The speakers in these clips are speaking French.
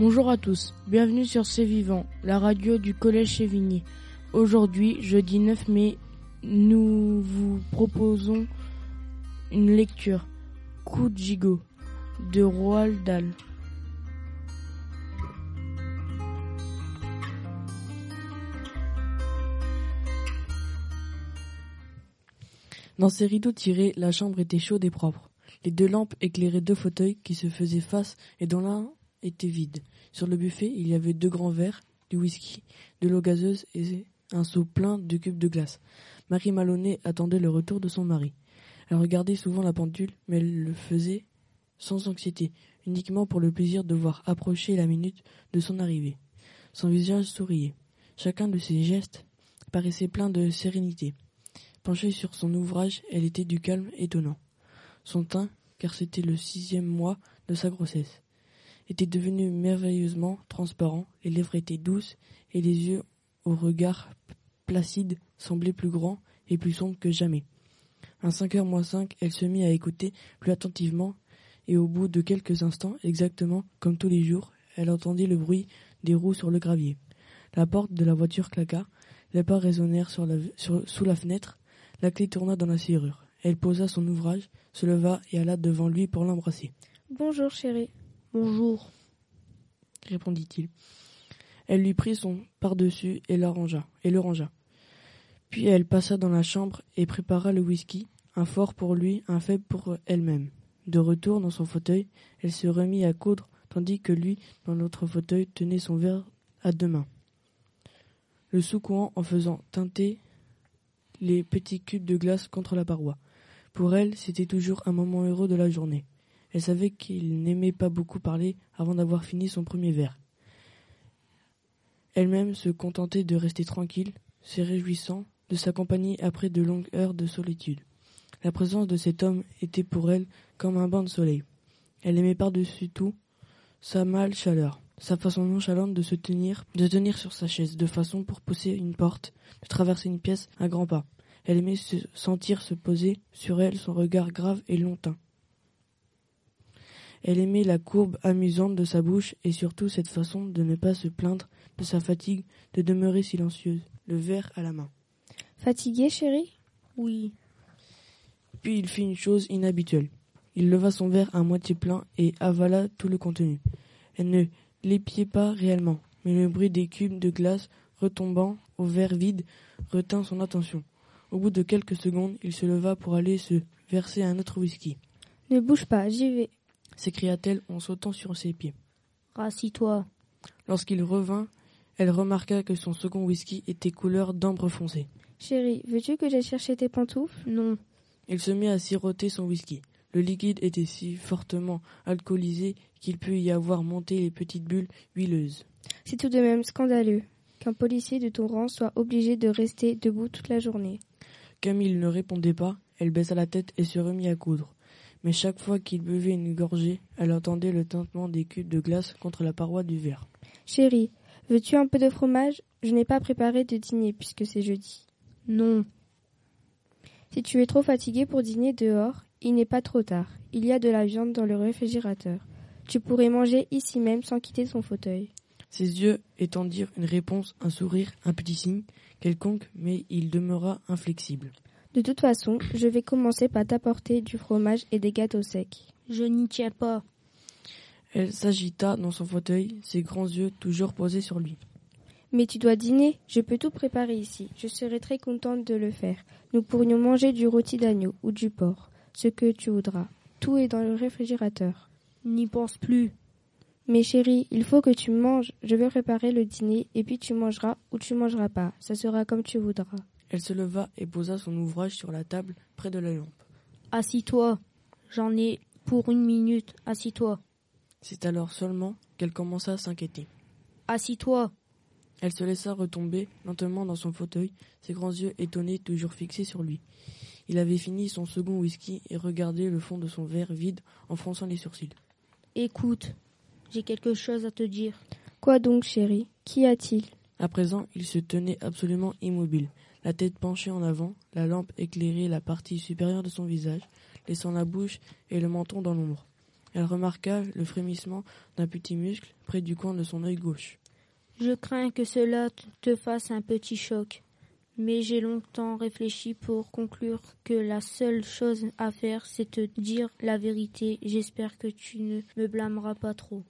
Bonjour à tous, bienvenue sur C'est Vivant, la radio du Collège Chevigny. Aujourd'hui, jeudi 9 mai, nous vous proposons une lecture, Coup de gigot, de Roald Dahl. Dans ses rideaux tirés, la chambre était chaude et propre. Les deux lampes éclairaient deux fauteuils qui se faisaient face et dont l'un était vide. Sur le buffet, il y avait deux grands verres, du whisky, de l'eau gazeuse et un seau plein de cubes de glace. Marie Maloney attendait le retour de son mari. Elle regardait souvent la pendule, mais elle le faisait sans anxiété, uniquement pour le plaisir de voir approcher la minute de son arrivée. Son visage souriait. Chacun de ses gestes paraissait plein de sérénité. Penchée sur son ouvrage, elle était du calme étonnant. Son teint, car c'était le sixième mois de sa grossesse, était devenu merveilleusement transparent, les lèvres étaient douces et les yeux au regard placide semblaient plus grands et plus sombres que jamais. À cinq heures moins cinq, elle se mit à écouter plus attentivement et au bout de quelques instants, exactement comme tous les jours, elle entendit le bruit des roues sur le gravier. La porte de la voiture claqua, les pas résonnèrent sous la fenêtre, la clé tourna dans la serrure. Elle posa son ouvrage, se leva et alla devant lui pour l'embrasser. Bonjour chérie. Bonjour, répondit-il. Elle lui prit son par-dessus et, et le rangea. Puis elle passa dans la chambre et prépara le whisky, un fort pour lui, un faible pour elle-même. De retour dans son fauteuil, elle se remit à coudre, tandis que lui, dans l'autre fauteuil, tenait son verre à deux mains. Le secouant en faisant teinter les petits cubes de glace contre la paroi. Pour elle, c'était toujours un moment heureux de la journée. Elle savait qu'il n'aimait pas beaucoup parler avant d'avoir fini son premier verre. Elle-même se contentait de rester tranquille, se réjouissant de sa compagnie après de longues heures de solitude. La présence de cet homme était pour elle comme un bain de soleil. Elle aimait par-dessus tout sa mâle chaleur, sa façon nonchalante de se tenir, de tenir sur sa chaise, de façon pour pousser une porte, de traverser une pièce à grands pas. Elle aimait se sentir se poser sur elle son regard grave et longtemps. Elle aimait la courbe amusante de sa bouche et surtout cette façon de ne pas se plaindre de sa fatigue, de demeurer silencieuse, le verre à la main. Fatiguée, chérie? Oui. Puis il fit une chose inhabituelle. Il leva son verre à moitié plein et avala tout le contenu. Elle ne l'épiait pas réellement, mais le bruit des cubes de glace retombant au verre vide retint son attention. Au bout de quelques secondes, il se leva pour aller se verser un autre whisky. Ne bouge pas, j'y vais s'écria-t-elle en sautant sur ses pieds. Rassis-toi. Lorsqu'il revint, elle remarqua que son second whisky était couleur d'ambre foncé. Chérie, veux-tu que j'aille chercher tes pantoufles? Non. Il se mit à siroter son whisky. Le liquide était si fortement alcoolisé qu'il put y avoir monté les petites bulles huileuses. C'est tout de même scandaleux qu'un policier de ton rang soit obligé de rester debout toute la journée. Camille ne répondait pas, elle baissa la tête et se remit à coudre mais chaque fois qu'il buvait une gorgée, elle entendait le tintement des cubes de glace contre la paroi du verre. Chérie, veux-tu un peu de fromage? Je n'ai pas préparé de dîner puisque c'est jeudi. Non. Si tu es trop fatigué pour dîner dehors, il n'est pas trop tard. Il y a de la viande dans le réfrigérateur. Tu pourrais manger ici même sans quitter ton fauteuil. Ses yeux étendirent une réponse, un sourire, un petit signe, quelconque, mais il demeura inflexible. De toute façon, je vais commencer par t'apporter du fromage et des gâteaux secs. Je n'y tiens pas. Elle s'agita dans son fauteuil, ses grands yeux toujours posés sur lui. Mais tu dois dîner, je peux tout préparer ici. Je serai très contente de le faire. Nous pourrions manger du rôti d'agneau ou du porc, ce que tu voudras. Tout est dans le réfrigérateur. N'y pense plus. Mais chérie, il faut que tu manges. Je vais préparer le dîner et puis tu mangeras ou tu mangeras pas. Ça sera comme tu voudras. Elle se leva et posa son ouvrage sur la table près de la lampe. Assis-toi. J'en ai pour une minute. Assis-toi. C'est alors seulement qu'elle commença à s'inquiéter. Assis-toi. Elle se laissa retomber lentement dans son fauteuil, ses grands yeux étonnés toujours fixés sur lui. Il avait fini son second whisky et regardait le fond de son verre vide en fronçant les sourcils. Écoute, j'ai quelque chose à te dire. Quoi donc, chérie? Qu'y a-t-il? À présent, il se tenait absolument immobile, la tête penchée en avant, la lampe éclairait la partie supérieure de son visage, laissant la bouche et le menton dans l'ombre. Elle remarqua le frémissement d'un petit muscle près du coin de son œil gauche. Je crains que cela te fasse un petit choc, mais j'ai longtemps réfléchi pour conclure que la seule chose à faire, c'est te dire la vérité. J'espère que tu ne me blâmeras pas trop.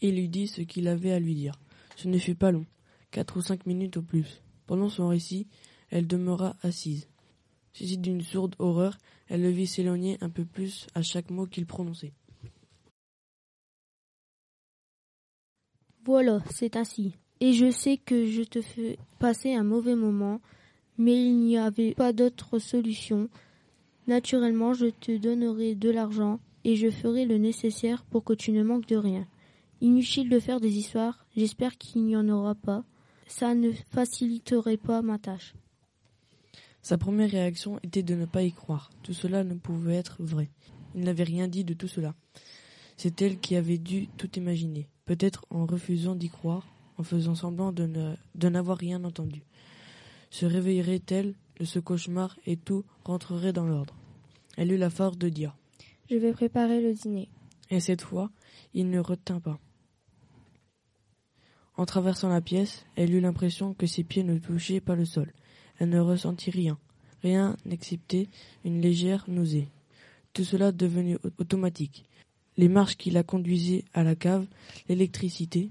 Il lui dit ce qu'il avait à lui dire. Ce ne fut pas long, quatre ou cinq minutes au plus. Pendant son récit, elle demeura assise. Saisie d'une sourde horreur, elle le vit s'éloigner un peu plus à chaque mot qu'il prononçait. Voilà, c'est ainsi. Et je sais que je te fais passer un mauvais moment, mais il n'y avait pas d'autre solution. Naturellement, je te donnerai de l'argent et je ferai le nécessaire pour que tu ne manques de rien. Inutile de faire des histoires, j'espère qu'il n'y en aura pas. Ça ne faciliterait pas ma tâche. Sa première réaction était de ne pas y croire. Tout cela ne pouvait être vrai. Il n'avait rien dit de tout cela. C'est elle qui avait dû tout imaginer, peut-être en refusant d'y croire, en faisant semblant de, n'avoir rien entendu. Se réveillerait-elle? De ce cauchemar et tout rentrerait dans l'ordre. Elle eut la force de dire Je vais préparer le dîner. Et cette fois, il ne retint pas. En traversant la pièce, elle eut l'impression que ses pieds ne touchaient pas le sol. Elle ne ressentit rien, rien excepté une légère nausée. Tout cela devenu automatique. Les marches qui la conduisaient à la cave, l'électricité,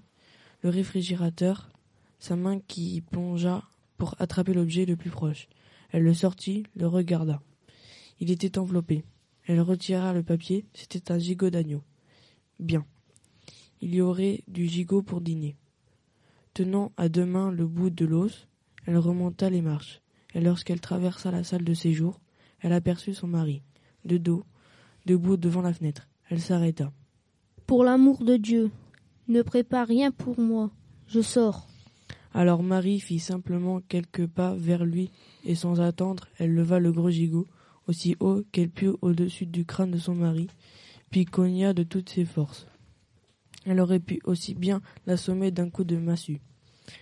le réfrigérateur, sa main qui plongea pour attraper l'objet le plus proche. Elle le sortit, le regarda. Il était enveloppé. Elle retira le papier, c'était un gigot d'agneau. Bien. Il y aurait du gigot pour dîner. Tenant à deux mains le bout de l'os, elle remonta les marches, et lorsqu'elle traversa la salle de séjour, elle aperçut son mari, de dos, debout devant la fenêtre. Elle s'arrêta. Pour l'amour de Dieu, ne prépare rien pour moi. Je sors. Alors Marie fit simplement quelques pas vers lui, et sans attendre, elle leva le gros gigot, aussi haut qu'elle put au-dessus du crâne de son mari, puis cogna de toutes ses forces. Elle aurait pu aussi bien l'assommer d'un coup de massue.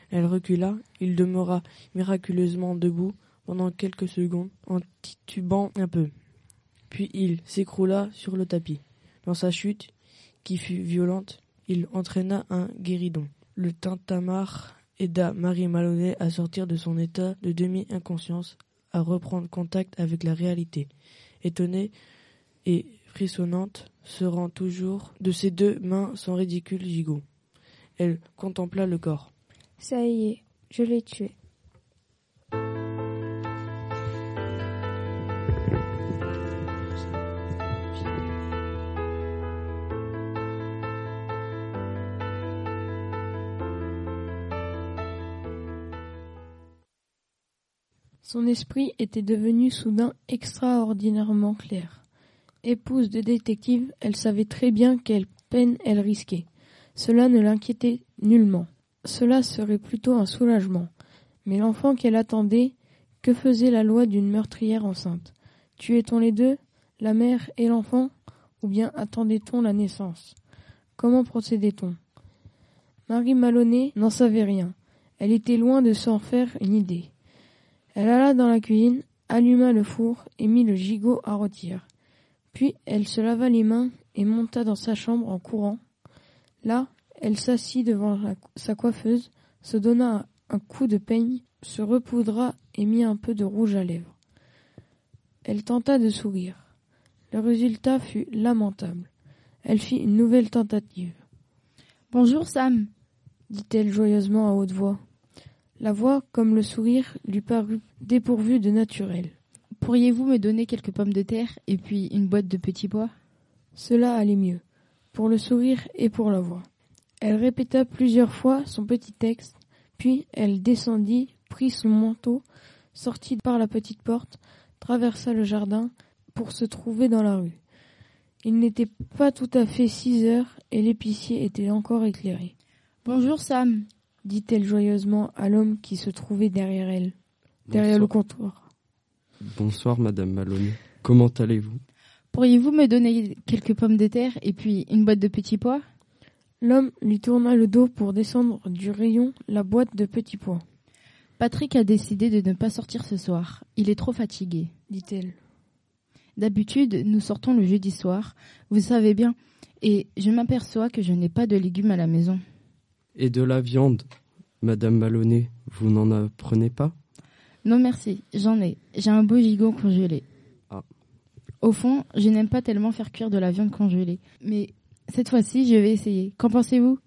Elle recula, il demeura miraculeusement debout pendant quelques secondes, en titubant un peu. Puis il s'écroula sur le tapis. Dans sa chute, qui fut violente, il entraîna un guéridon. Le tintamarre aida Marie Maloney à sortir de son état de demi-inconscience, à reprendre contact avec la réalité. Étonnée et frissonnante, se rend toujours de ses deux mains son ridicule gigot. Elle contempla le corps. Ça y est, je l'ai tué. Son esprit était devenu soudain extraordinairement clair. Épouse de détective, elle savait très bien quelle peine elle risquait. Cela ne l'inquiétait nullement. Cela serait plutôt un soulagement. Mais l'enfant qu'elle attendait, que faisait la loi d'une meurtrière enceinte? Tuait-on les deux, la mère et l'enfant, ou bien attendait-on la naissance? Comment procédait-on? Marie Maloney n'en savait rien. Elle était loin de s'en faire une idée. Elle alla dans la cuisine, alluma le four et mit le gigot à rôtir. Puis elle se lava les mains et monta dans sa chambre en courant. Là, elle s'assit devant sa coiffeuse, se donna un coup de peigne, se repoudra et mit un peu de rouge à lèvres. Elle tenta de sourire. Le résultat fut lamentable. Elle fit une nouvelle tentative. Bonjour Sam, dit-elle joyeusement à haute voix. La voix, comme le sourire, lui parut dépourvue de naturel. Pourriez-vous me donner quelques pommes de terre et puis une boîte de petits pois Cela allait mieux, pour le sourire et pour la voix. Elle répéta plusieurs fois son petit texte, puis elle descendit, prit son manteau, sortit par la petite porte, traversa le jardin pour se trouver dans la rue. Il n'était pas tout à fait six heures et l'épicier était encore éclairé. Bonjour Sam, dit-elle joyeusement à l'homme qui se trouvait derrière elle, derrière le comptoir. Bonsoir, Madame Maloney. Comment allez-vous? Pourriez-vous me donner quelques pommes de terre et puis une boîte de petits pois? L'homme lui tourna le dos pour descendre du rayon la boîte de petits pois. Patrick a décidé de ne pas sortir ce soir. Il est trop fatigué, dit-elle. D'habitude, nous sortons le jeudi soir, vous savez bien, et je m'aperçois que je n'ai pas de légumes à la maison. Et de la viande, Madame Maloney, vous n'en apprenez pas? Non merci, j'en ai. J'ai un beau gigot congelé. Ah. Au fond, je n'aime pas tellement faire cuire de la viande congelée. Mais cette fois-ci, je vais essayer. Qu'en pensez-vous?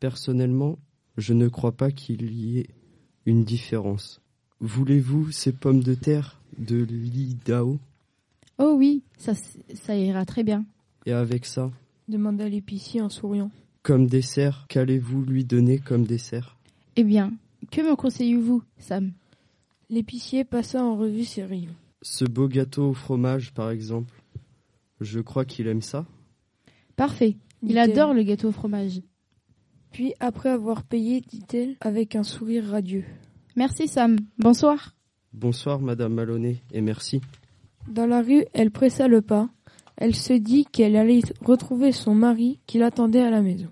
Personnellement, je ne crois pas qu'il y ait une différence. Voulez-vous ces pommes de terre de l'Idao? Oh oui, ça, ça ira très bien. Et avec ça, demanda l'épicier en souriant. comme dessert, qu'allez-vous lui donner comme dessert? Eh bien, que me conseillez-vous, Sam? L'épicier passa en revue ses rayons. Ce beau gâteau au fromage, par exemple. Je crois qu'il aime ça. Parfait. Il adore le gâteau au fromage. Puis, après avoir payé, dit-elle avec un sourire radieux. Merci, Sam. Bonsoir. Bonsoir, Madame Maloney, et merci. Dans la rue, elle pressa le pas. Elle se dit qu'elle allait retrouver son mari qui l'attendait à la maison.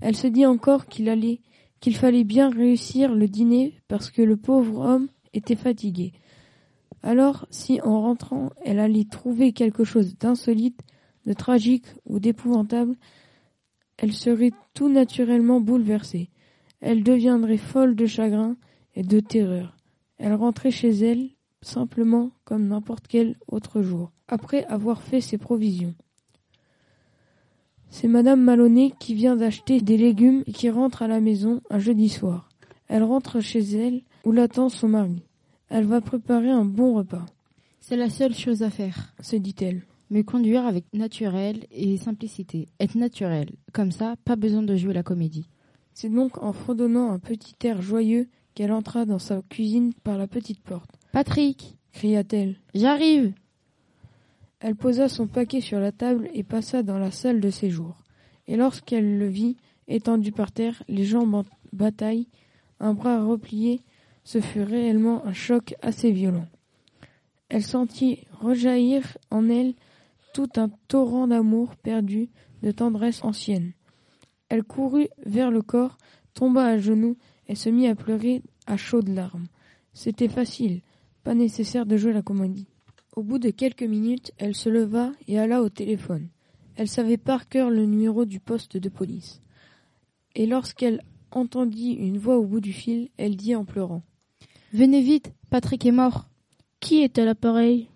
Elle se dit encore qu'il allait, qu'il fallait bien réussir le dîner parce que le pauvre homme était fatigué. Alors, si en rentrant, elle allait trouver quelque chose d'insolite, de tragique ou d'épouvantable, elle serait tout naturellement bouleversée. Elle deviendrait folle de chagrin et de terreur. Elle rentrait chez elle simplement comme n'importe quel autre jour, après avoir fait ses provisions. C'est Madame Maloney qui vient d'acheter des légumes et qui rentre à la maison un jeudi soir. Elle rentre chez elle où l'attend son mari. Elle va préparer un bon repas, C'est la seule chose à faire. se dit-elle. Me conduire avec naturel et simplicité. Être naturel. Comme ça, pas besoin de jouer la comédie. C'est donc en fredonnant un petit air joyeux qu'elle entra dans sa cuisine par la petite porte. Patrick, Cria-t-elle. j'arrive. Elle posa son paquet sur la table et passa dans la salle de séjour. Et lorsqu'elle le vit, étendu par terre, les jambes en bataille, un bras replié, ce fut réellement un choc assez violent. Elle sentit rejaillir en elle tout un torrent d'amour perdu, de tendresse ancienne. Elle courut vers le corps, tomba à genoux et se mit à pleurer à chaudes larmes. C'était facile, pas nécessaire de jouer la comédie. Au bout de quelques minutes, elle se leva et alla au téléphone. Elle savait par cœur le numéro du poste de police. Et lorsqu'elle entendit une voix au bout du fil, elle dit en pleurant. Venez vite, Patrick est mort. Qui est à l'appareil?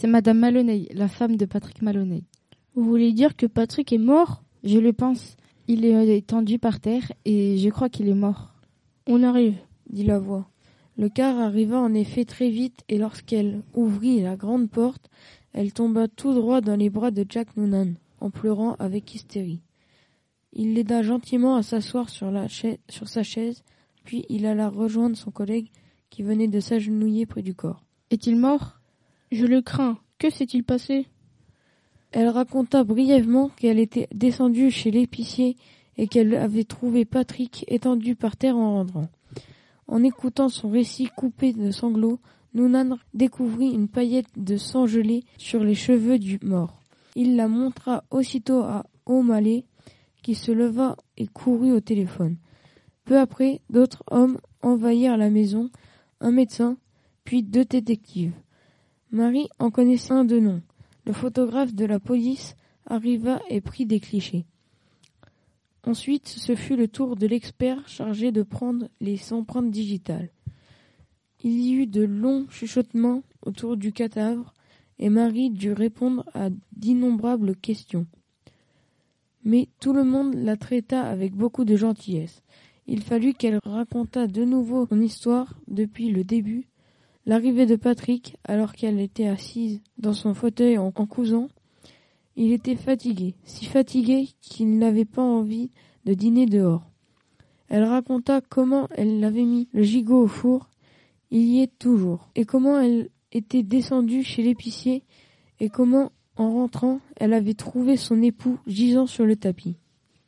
C'est Madame Maloney, la femme de Patrick Maloney. Vous voulez dire que Patrick est mort? Je le pense. Il est étendu par terre et je crois qu'il est mort. On arrive. dit la voix. Le car arriva en effet très vite et lorsqu'elle ouvrit la grande porte, elle tomba tout droit dans les bras de Jack Noonan, en pleurant avec hystérie. Il l'aida gentiment à s'asseoir sur, la sur sa chaise, puis il alla rejoindre son collègue qui venait de s'agenouiller près du corps. Est-il mort? Je le crains. Que s'est-il passé? Elle raconta brièvement qu'elle était descendue chez l'épicier et qu'elle avait trouvé Patrick étendu par terre en rentrant. En écoutant son récit coupé de sanglots, Noonan découvrit une paillette de sang gelé sur les cheveux du mort. Il la montra aussitôt à O'Malley, qui se leva et courut au téléphone. Peu après, d'autres hommes envahirent la maison, un médecin, puis deux détectives. Marie en connaissait un de nom. Le photographe de la police arriva et prit des clichés. Ensuite, ce fut le tour de l'expert chargé de prendre les empreintes digitales. Il y eut de longs chuchotements autour du cadavre et Marie dut répondre à d'innombrables questions. Mais tout le monde la traita avec beaucoup de gentillesse. Il fallut qu'elle racontât de nouveau son histoire depuis le début, l'arrivée de Patrick alors qu'elle était assise dans son fauteuil en, en cousant. Il était fatigué, si fatigué qu'il n'avait pas envie de dîner dehors. Elle raconta comment elle avait mis le gigot au four, il y est toujours, et comment elle était descendue chez l'épicier, et comment, en rentrant, elle avait trouvé son époux gisant sur le tapis.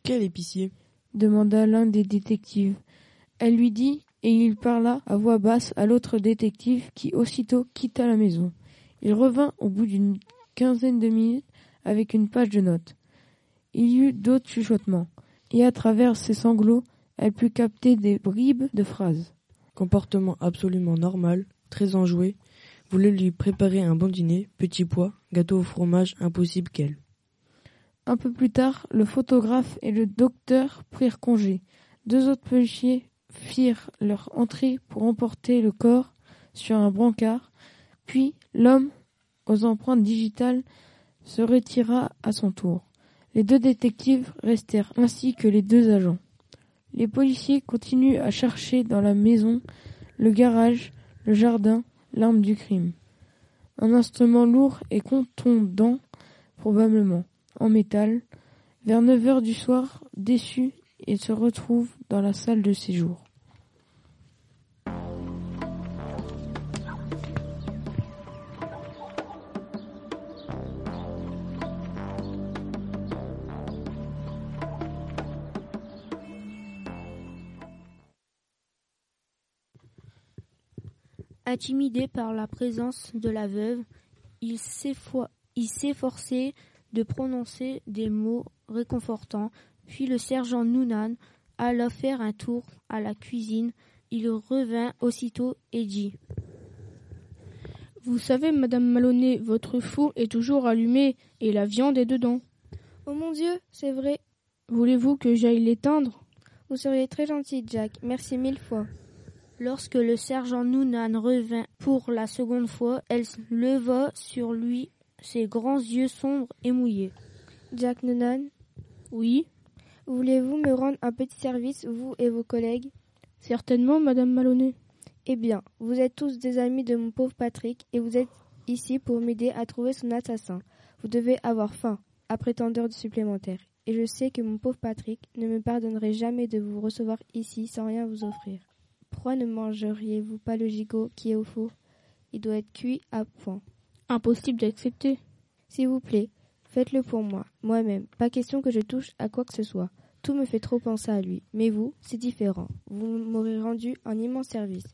Quel épicier? demanda l'un des détectives. Elle lui dit, et il parla à voix basse à l'autre détective qui aussitôt quitta la maison. Il revint au bout d'une quinzaine de minutes avec une page de notes. Il y eut d'autres chuchotements, et à travers ses sanglots, elle put capter des bribes de phrases. Comportement absolument normal, très enjoué. Voulait lui préparer un bon dîner, petit pois, gâteau au fromage, impossible qu'elle. Un peu plus tard, le photographe et le docteur prirent congé. Deux autres policiers firent leur entrée pour emporter le corps sur un brancard, puis l'homme aux empreintes digitales se retira à son tour. Les deux détectives restèrent ainsi que les deux agents. Les policiers continuent à chercher dans la maison, le garage, le jardin, l'arme du crime. Un instrument lourd et contondant, probablement, en métal. Vers neuf heures du soir, déçus, ils se retrouvent dans la salle de séjour. Intimidé par la présence de la veuve, il s'efforçait de prononcer des mots réconfortants, puis le sergent Noonan alla faire un tour à la cuisine. Il revint aussitôt et dit Vous savez, Madame Maloney, votre four est toujours allumé et la viande est dedans. Oh mon Dieu, c'est vrai. Voulez-vous que j'aille l'éteindre? Vous seriez très gentil, Jack. Merci mille fois. Lorsque le sergent Noonan revint pour la seconde fois, elle leva sur lui ses grands yeux sombres et mouillés. Jack Noonan? Oui? Voulez-vous me rendre un petit service, vous et vos collègues? Certainement, Madame Maloney. Eh bien, vous êtes tous des amis de mon pauvre Patrick et vous êtes ici pour m'aider à trouver son assassin. Vous devez avoir faim, après tant d'heures supplémentaires. Et je sais que mon pauvre Patrick ne me pardonnerait jamais de vous recevoir ici sans rien vous offrir. Pourquoi ne mangeriez-vous pas le gigot qui est au four? Il doit être cuit à point. Impossible d'accepter. S'il vous plaît, faites-le pour moi, moi-même. Pas question que je touche à quoi que ce soit. Tout me fait trop penser à lui. Mais vous, c'est différent. Vous m'aurez rendu un immense service.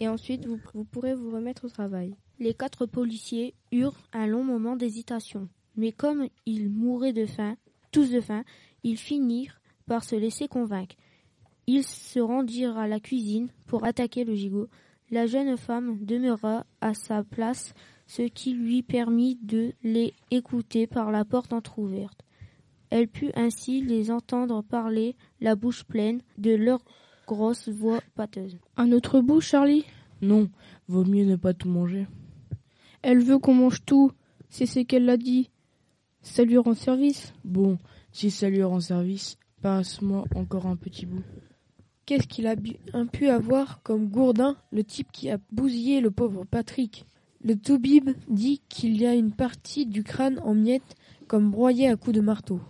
Et ensuite, vous, pourrez vous remettre au travail. Les quatre policiers eurent un long moment d'hésitation. Mais comme ils mouraient de faim, tous de faim, ils finirent par se laisser convaincre. Ils se rendirent à la cuisine pour attaquer le gigot. La jeune femme demeura à sa place, ce qui lui permit de les écouter par la porte entr'ouverte. Elle put ainsi les entendre parler, la bouche pleine, de leurs grosses voix pâteuses. Un autre bout, Charlie? Non, vaut mieux ne pas tout manger. Elle veut qu'on mange tout, c'est ce qu'elle a dit. Ça lui rend service. Bon, si ça lui rend service, passe-moi encore un petit bout. Qu'est-ce qu'il a pu avoir comme gourdin, le type qui a bousillé le pauvre Patrick? Le toubib dit qu'il y a une partie du crâne en miettes, comme broyée à coups de marteau.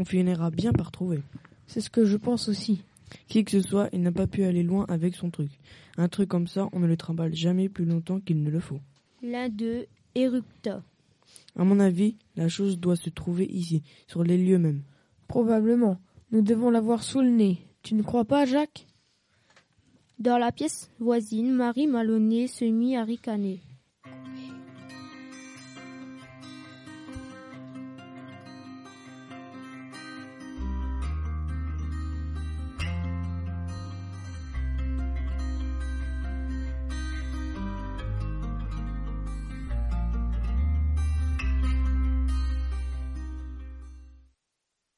On finira bien par trouver. C'est ce que je pense aussi. Qui que ce soit, il n'a pas pu aller loin avec son truc. Un truc comme ça, on ne le trimballe jamais plus longtemps qu'il ne le faut. L'un d'eux érupta. À mon avis, la chose doit se trouver ici, sur les lieux mêmes. Probablement. Nous devons l'avoir sous le nez. Tu ne crois pas, Jacques? Dans la pièce voisine, Marie Maloney se mit à ricaner.